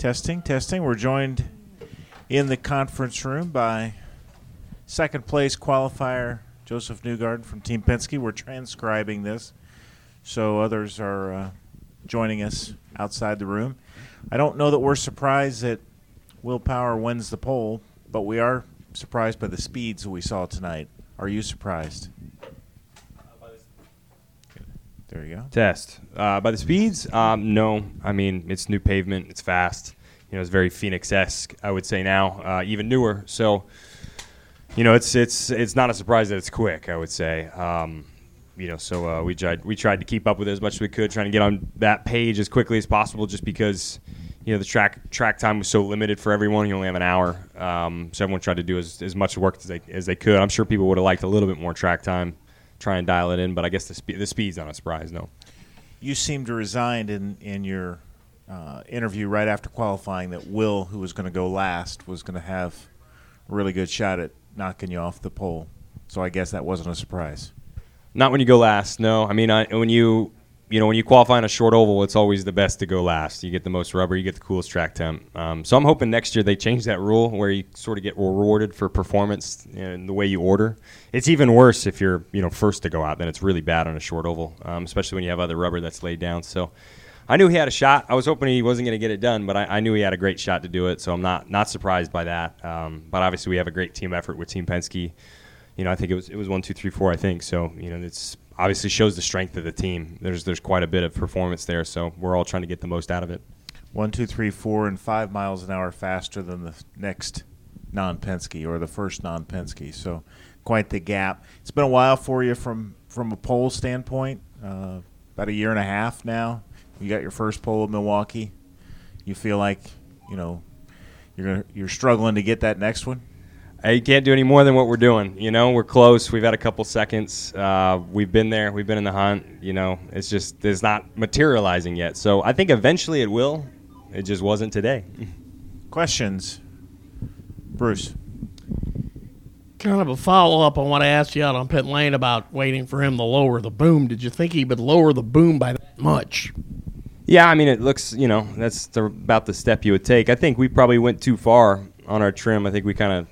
Testing, testing. We're joined in the conference room by second place qualifier Josef Newgarden from Team Penske. We're transcribing this, so others are uh, joining us outside the room. I don't know that we're surprised that Will Power wins the pole, but we are surprised by the speeds that we saw tonight. Are you surprised? There you go. Test. Uh, by the speeds, um, no. I mean, it's new pavement. It's fast. You know, it's very Phoenix-esque. I would say now, uh, even newer. So, you know, it's it's it's not a surprise that it's quick. I would say. Um, you know, so uh, we tried we tried to keep up with it as much as we could, trying to get on that page as quickly as possible, just because you know the track track time was so limited for everyone. You only have an hour, um, so everyone tried to do as, as much work as they as they could. I'm sure people would have liked a little bit more track time try and dial it in. But I guess the speed the speed's not a surprise. No. You seemed resigned in in your uh, interview right after qualifying that Will, who was going to go last, was going to have a really good shot at knocking you off the pole. So I guess that wasn't a surprise. Not when you go last. No, I mean I, when you you know, when you qualify on a short oval, it's always the best to go last. You get the most rubber, you get the coolest track temp. Um, so I'm hoping next year they change that rule where you sort of get rewarded for performance and the way you order. It's even worse if you're, you know, first to go out. Then it's really bad on a short oval, um, especially when you have other rubber that's laid down. So I knew he had a shot. I was hoping he wasn't going to get it done, but I, I, knew he had a great shot to do it. So I'm not not surprised by that. Um, but obviously, we have a great team effort with Team Penske. You know, I think it was it was one, two, three, four. I think so. You know, it's obviously shows the strength of the team. There's there's quite a bit of performance there, so we're all trying to get the most out of it. One, two, three, four, and five miles an hour faster than the next non-Penske or the first non-Penske. So quite the gap. It's been a while for you from from a pole standpoint. Uh, about a year and a half now. You got your first pole at Milwaukee. You feel like you know you're you're struggling to get that next one. You can't do any more than what we're doing. You know, we're close. We've had a couple seconds. Uh, we've been there. We've been in the hunt. You know, it's just it's not materializing yet. So I think eventually it will. It just wasn't today. Questions, Bruce. Kind of a follow up on what I asked you out on pit lane about waiting for him to lower the boom. Did you think he would lower the boom by that much? Yeah, I mean, it looks, you know, that's the, about the step you would take. I think we probably went too far on our trim. I think we kind of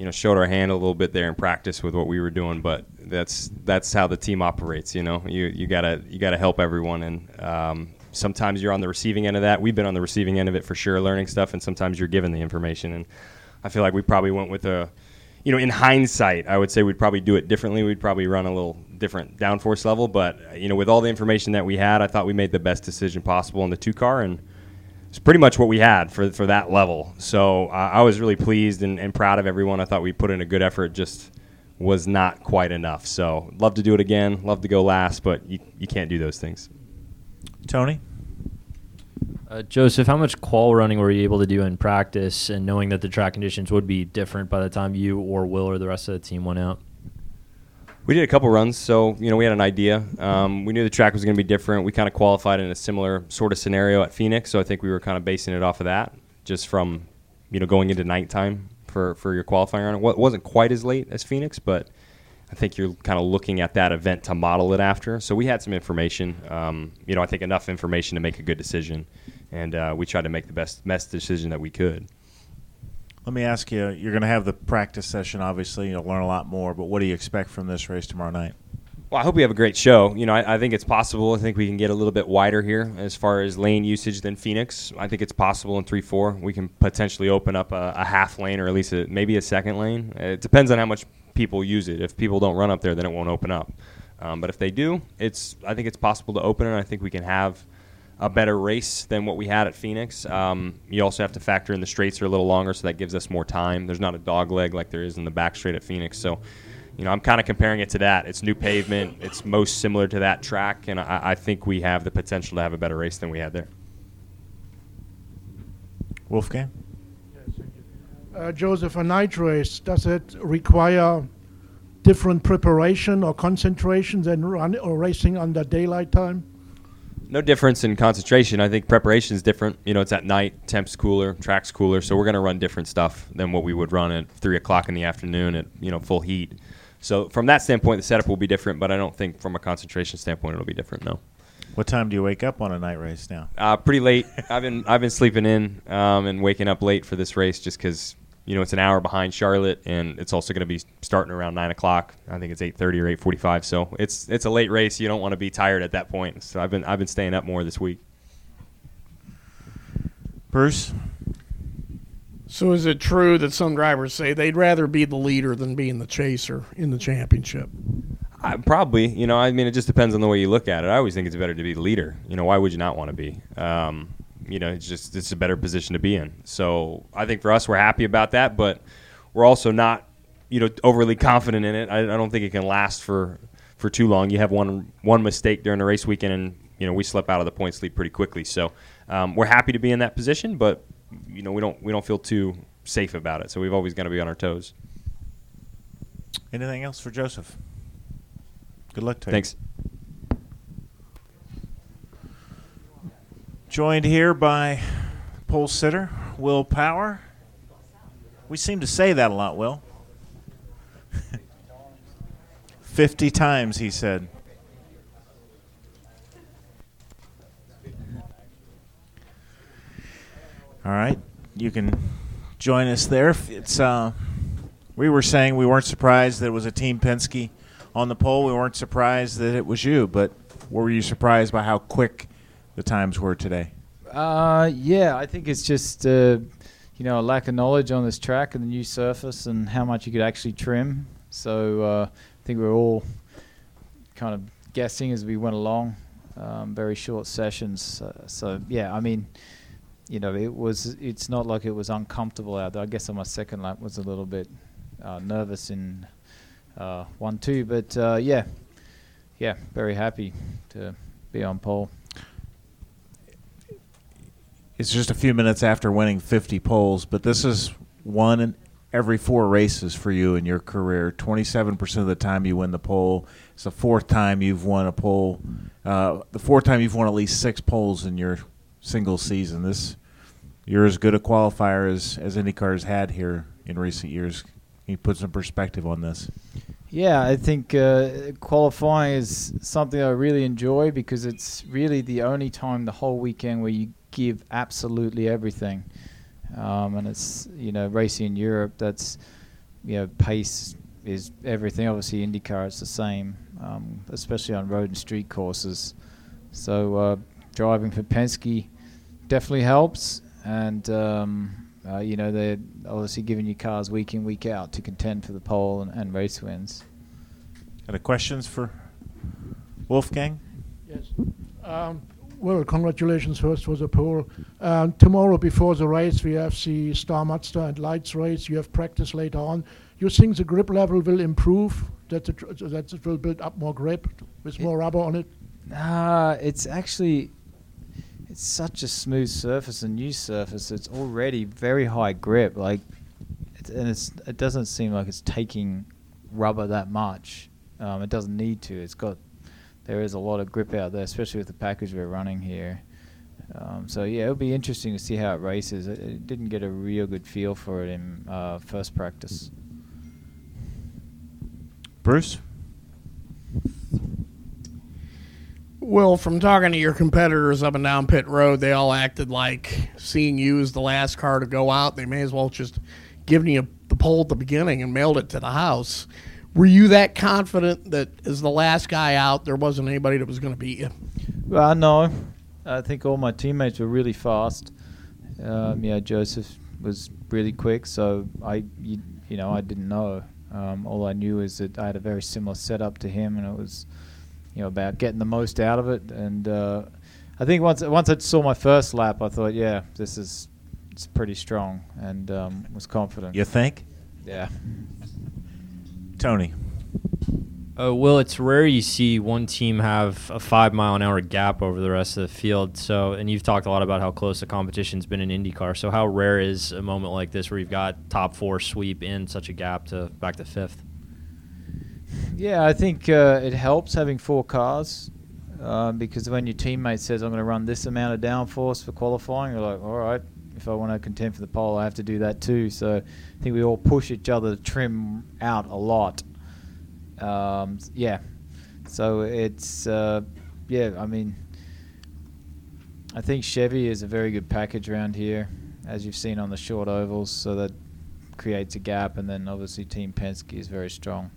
you know showed our hand a little bit there in practice with what we were doing, but that's that's how the team operates. You know, you you gotta you gotta help everyone, and um, sometimes you're on the receiving end of that. We've been on the receiving end of it for sure, learning stuff, and sometimes you're given the information. And I feel like we probably went with a, you know, in hindsight, I would say we'd probably do it differently. We'd probably run a little different downforce level, but you know, with all the information that we had, I thought we made the best decision possible in the two car and it's pretty much what we had for for that level. So uh, I was really pleased and, and, proud of everyone. I thought we put in a good effort. Just was not quite enough. So love to do it again. Love to go last, but you you can't do those things. Tony. Uh, Josef, how much qual running were you able to do in practice, and knowing that the track conditions would be different by the time you or Will or the rest of the team went out? We did a couple runs, so you know we had an idea. Um, we knew the track was going to be different. We kind of qualified in a similar sort of scenario at Phoenix, so I think we were kind of basing it off of that, just from you know going into nighttime for for your qualifying run. It wasn't quite as late as Phoenix, but I think you're kind of looking at that event to model it after. So we had some information. Um, you know, I think enough information to make a good decision, and uh, we tried to make the best best decision that we could. Let me ask you: You're going to have the practice session. Obviously, you'll learn a lot more. But what do you expect from this race tomorrow night? Well, I hope we have a great show. You know, I, I, think it's possible. I think we can get a little bit wider here as far as lane usage than Phoenix. I think it's possible in three four. We can potentially open up a, a half lane or at least a, maybe a second lane. It depends on how much people use it. If people don't run up there, then it won't open up. Um, but if they do, it's I think it's possible to open it. I think we can have a better race than what we had at Phoenix. Um, you also have to factor in the straights are a little longer, so that gives us more time. There's not a dog leg like there is in the back straight at Phoenix. So, you know, I'm kind of comparing it to that. It's new pavement. It's most similar to that track, and I, I think we have the potential to have a better race than we had there. Wolfgang? Uh, Josef, a night race, does it require different preparation or concentration than run, or racing under daylight time? No difference in concentration. I think preparation is different. You know, it's at night, temps cooler, tracks cooler, so we're going to run different stuff than what we would run at three o'clock in the afternoon at you know full heat. So from that standpoint, the setup will be different, but I don't think from a concentration standpoint it'll be different. No. What time do you wake up on a night race now? Uh, pretty late. I've been I've been sleeping in um, and waking up late for this race just because you know it's an hour behind Charlotte and it's also going to be starting around nine o'clock. I think it's eight thirty or eight forty five. So it's it's a late race. You don't want to be tired at that point. So I've been I've been staying up more this week. Bruce, So is it true that some drivers say they'd rather be the leader than being the chaser in the championship? I, probably, you know, I mean, it just depends on the way you look at it. I always think it's better to be the leader. You know, why would you not want to be? Um, you know, it's just it's a better position to be in. So I think for us, we're happy about that, but we're also not, you know, overly confident in it. I, I don't think it can last for for too long. You have one one mistake during the race weekend, and you know we slip out of the points lead pretty quickly. So um, we're happy to be in that position, but you know we don't we don't feel too safe about it. So we've always got to be on our toes. anything else for Josef? Good luck to you. Thanks. Joined here by pole sitter Will Power. We seem to say that a lot, Will. 50 times, he said. All right, you can join us there. It's uh, we were saying we weren't surprised that it was a Team Penske on the pole. We weren't surprised that it was you, but were you surprised by how quick the times were today? Uh, yeah, I think it's just uh, you know a lack of knowledge on this track and the new surface and how much you could actually trim. So uh, I think we are all kind of guessing as we went along. Um, very short sessions. So yeah, I mean, you know, it was. It's not like it was uncomfortable out there. I guess on my second lap was a little bit uh, nervous in uh, one two, but uh, yeah, yeah, very happy to be on pole. It's just a few minutes after winning 50 poles, but this is one in every four races for you in your career. 27% of the time you win the pole. It's the fourth time you've won a pole. Uh, the fourth time you've won at least six poles in your single season. This you're as good a qualifier as as IndyCar's had here in recent years. Can you put some perspective on this? Yeah, I think uh, qualifying is something I really enjoy because it's really the only time the whole weekend where you give absolutely everything. Um, and it's, you know, racing in Europe, that's, you know, pace is everything. Obviously, IndyCar, it's the same, um, especially on road and street courses. So uh, driving for Penske definitely helps. And, um, uh, you know, they're obviously giving you cars week in, week out to contend for the pole and, and race wins. Any questions for Wolfgang? Yes. Well, congratulations first for the pole. Um, tomorrow, before the race, we have the Star Mazda and Lights race. You have practice later on. You think the grip level will improve? That it, that it will build up more grip with more rubber on it? Uh, it's actually it's such a smooth surface, a new surface. It's already very high grip, like, it's, and it's it doesn't seem like it's taking rubber that much. Um, it doesn't need to. It's got there is a lot of grip out there, especially with the package we're running here. Um, so yeah, it'll be interesting to see how it races. It, it didn't get a real good feel for it in uh, first practice. Bruce? Well, from talking to your competitors up and down pit road, they all acted like seeing you as the last car to go out. They may as well just given you the pole at the beginning and mailed it to the house. Were you that confident that as the last guy out, there wasn't anybody that was going to beat you? Well, no. I think all my teammates were really fast. Um, yeah, Josef was really quick, so I, you, you know, I didn't know. Um, all I knew is that I had a very similar setup to him, and it was, you know, about getting the most out of it. And uh, I think once once I saw my first lap, I thought, yeah, this is it's pretty strong, and um, was confident. You think? Yeah. Tony. Uh, well, it's rare you see one team have a five mile an hour gap over the rest of the field. So, and you've talked a lot about how close the competition's been in IndyCar. So, how rare is a moment like this where you've got top four sweep in such a gap to back to fifth? Yeah, I think uh, it helps having four cars um, because when your teammate says, I'm going to run this amount of downforce for qualifying, you're like, all right, if I want to contend for the pole, I have to do that too. So I think we all push each other to trim out a lot. Um, yeah. So it's, uh, yeah, I mean, I think Chevy is a very good package around here, as you've seen on the short ovals. So that creates a gap, and then obviously Team Penske is very strong.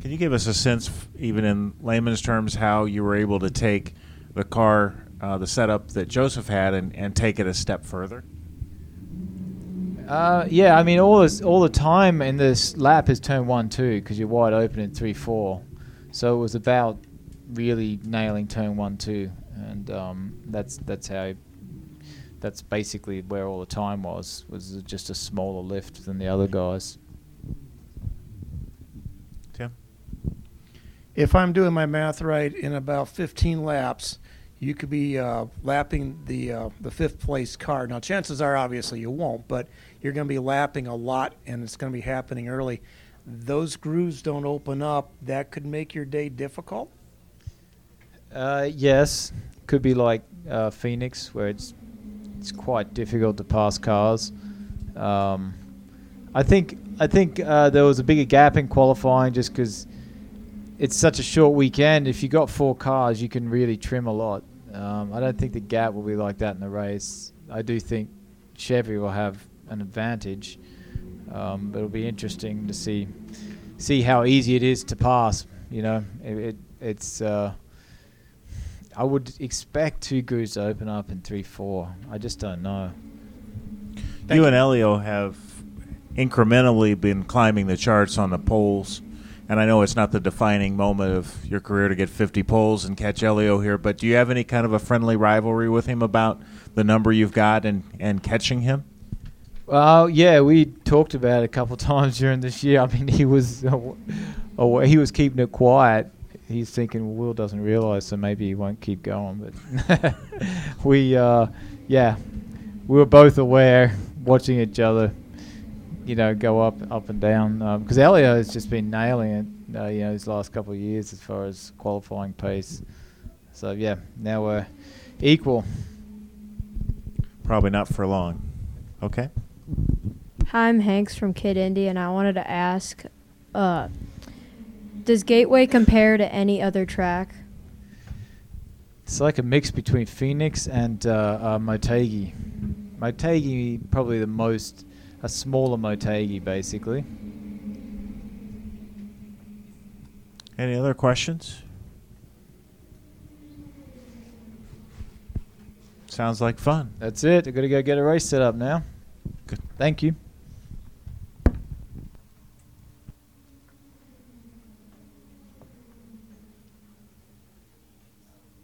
Can you give us a sense, even in layman's terms, how you were able to take the car, uh, the setup that Josef had, and, and take it a step further? Uh, yeah, I mean, all this, all the time in this lap is turn one two because you're wide open in three four, so it was about really nailing turn one two, and um, that's that's how. That's basically where all the time was. Was just a smaller lift than the other guys. Tim? If I'm doing my math right, in about 15 laps, you could be uh, lapping the uh, the fifth place car. Now, chances are, obviously, you won't, but you're going to be lapping a lot, and it's going to be happening early. Those grooves don't open up. That could make your day difficult. Uh, yes, could be like uh, Phoenix, where it's it's quite difficult to pass cars. Um, I think I think uh, there was a bigger gap in qualifying just because it's such a short weekend. If you got four cars, you can really trim a lot. Um, I don't think the gap will be like that in the race. I do think Chevy will have an advantage, um, but it'll be interesting to see see how easy it is to pass. You know, it, it it's. Uh, I would expect two grooves to open up in three four. I just don't know. you and Elio have incrementally been climbing the charts on the poles. And I know it's not the defining moment of your career to get 50 poles and catch Elio here, but do you have any kind of a friendly rivalry with him about the number you've got and, and catching him? Well, yeah, we talked about it a couple times during this year. I mean, he was he was keeping it quiet. He's thinking well, Will doesn't realize, so maybe he won't keep going. But we, uh, yeah, we were both aware, watching each other, you know, go up, up and down. Because um, Elio has just been nailing it, uh, you know, his last couple of years as far as qualifying pace. So yeah, now we're equal. Probably not for long. Okay. Hi, I'm Hanks from Kid Indy, and I wanted to ask, uh, does Gateway compare to any other track? It's like a mix between Phoenix and uh, uh, Motegi. Motegi probably the most, a smaller Motegi basically. Any other questions? Sounds like fun. That's it. I got to go get a race set up now. Good. Thank you.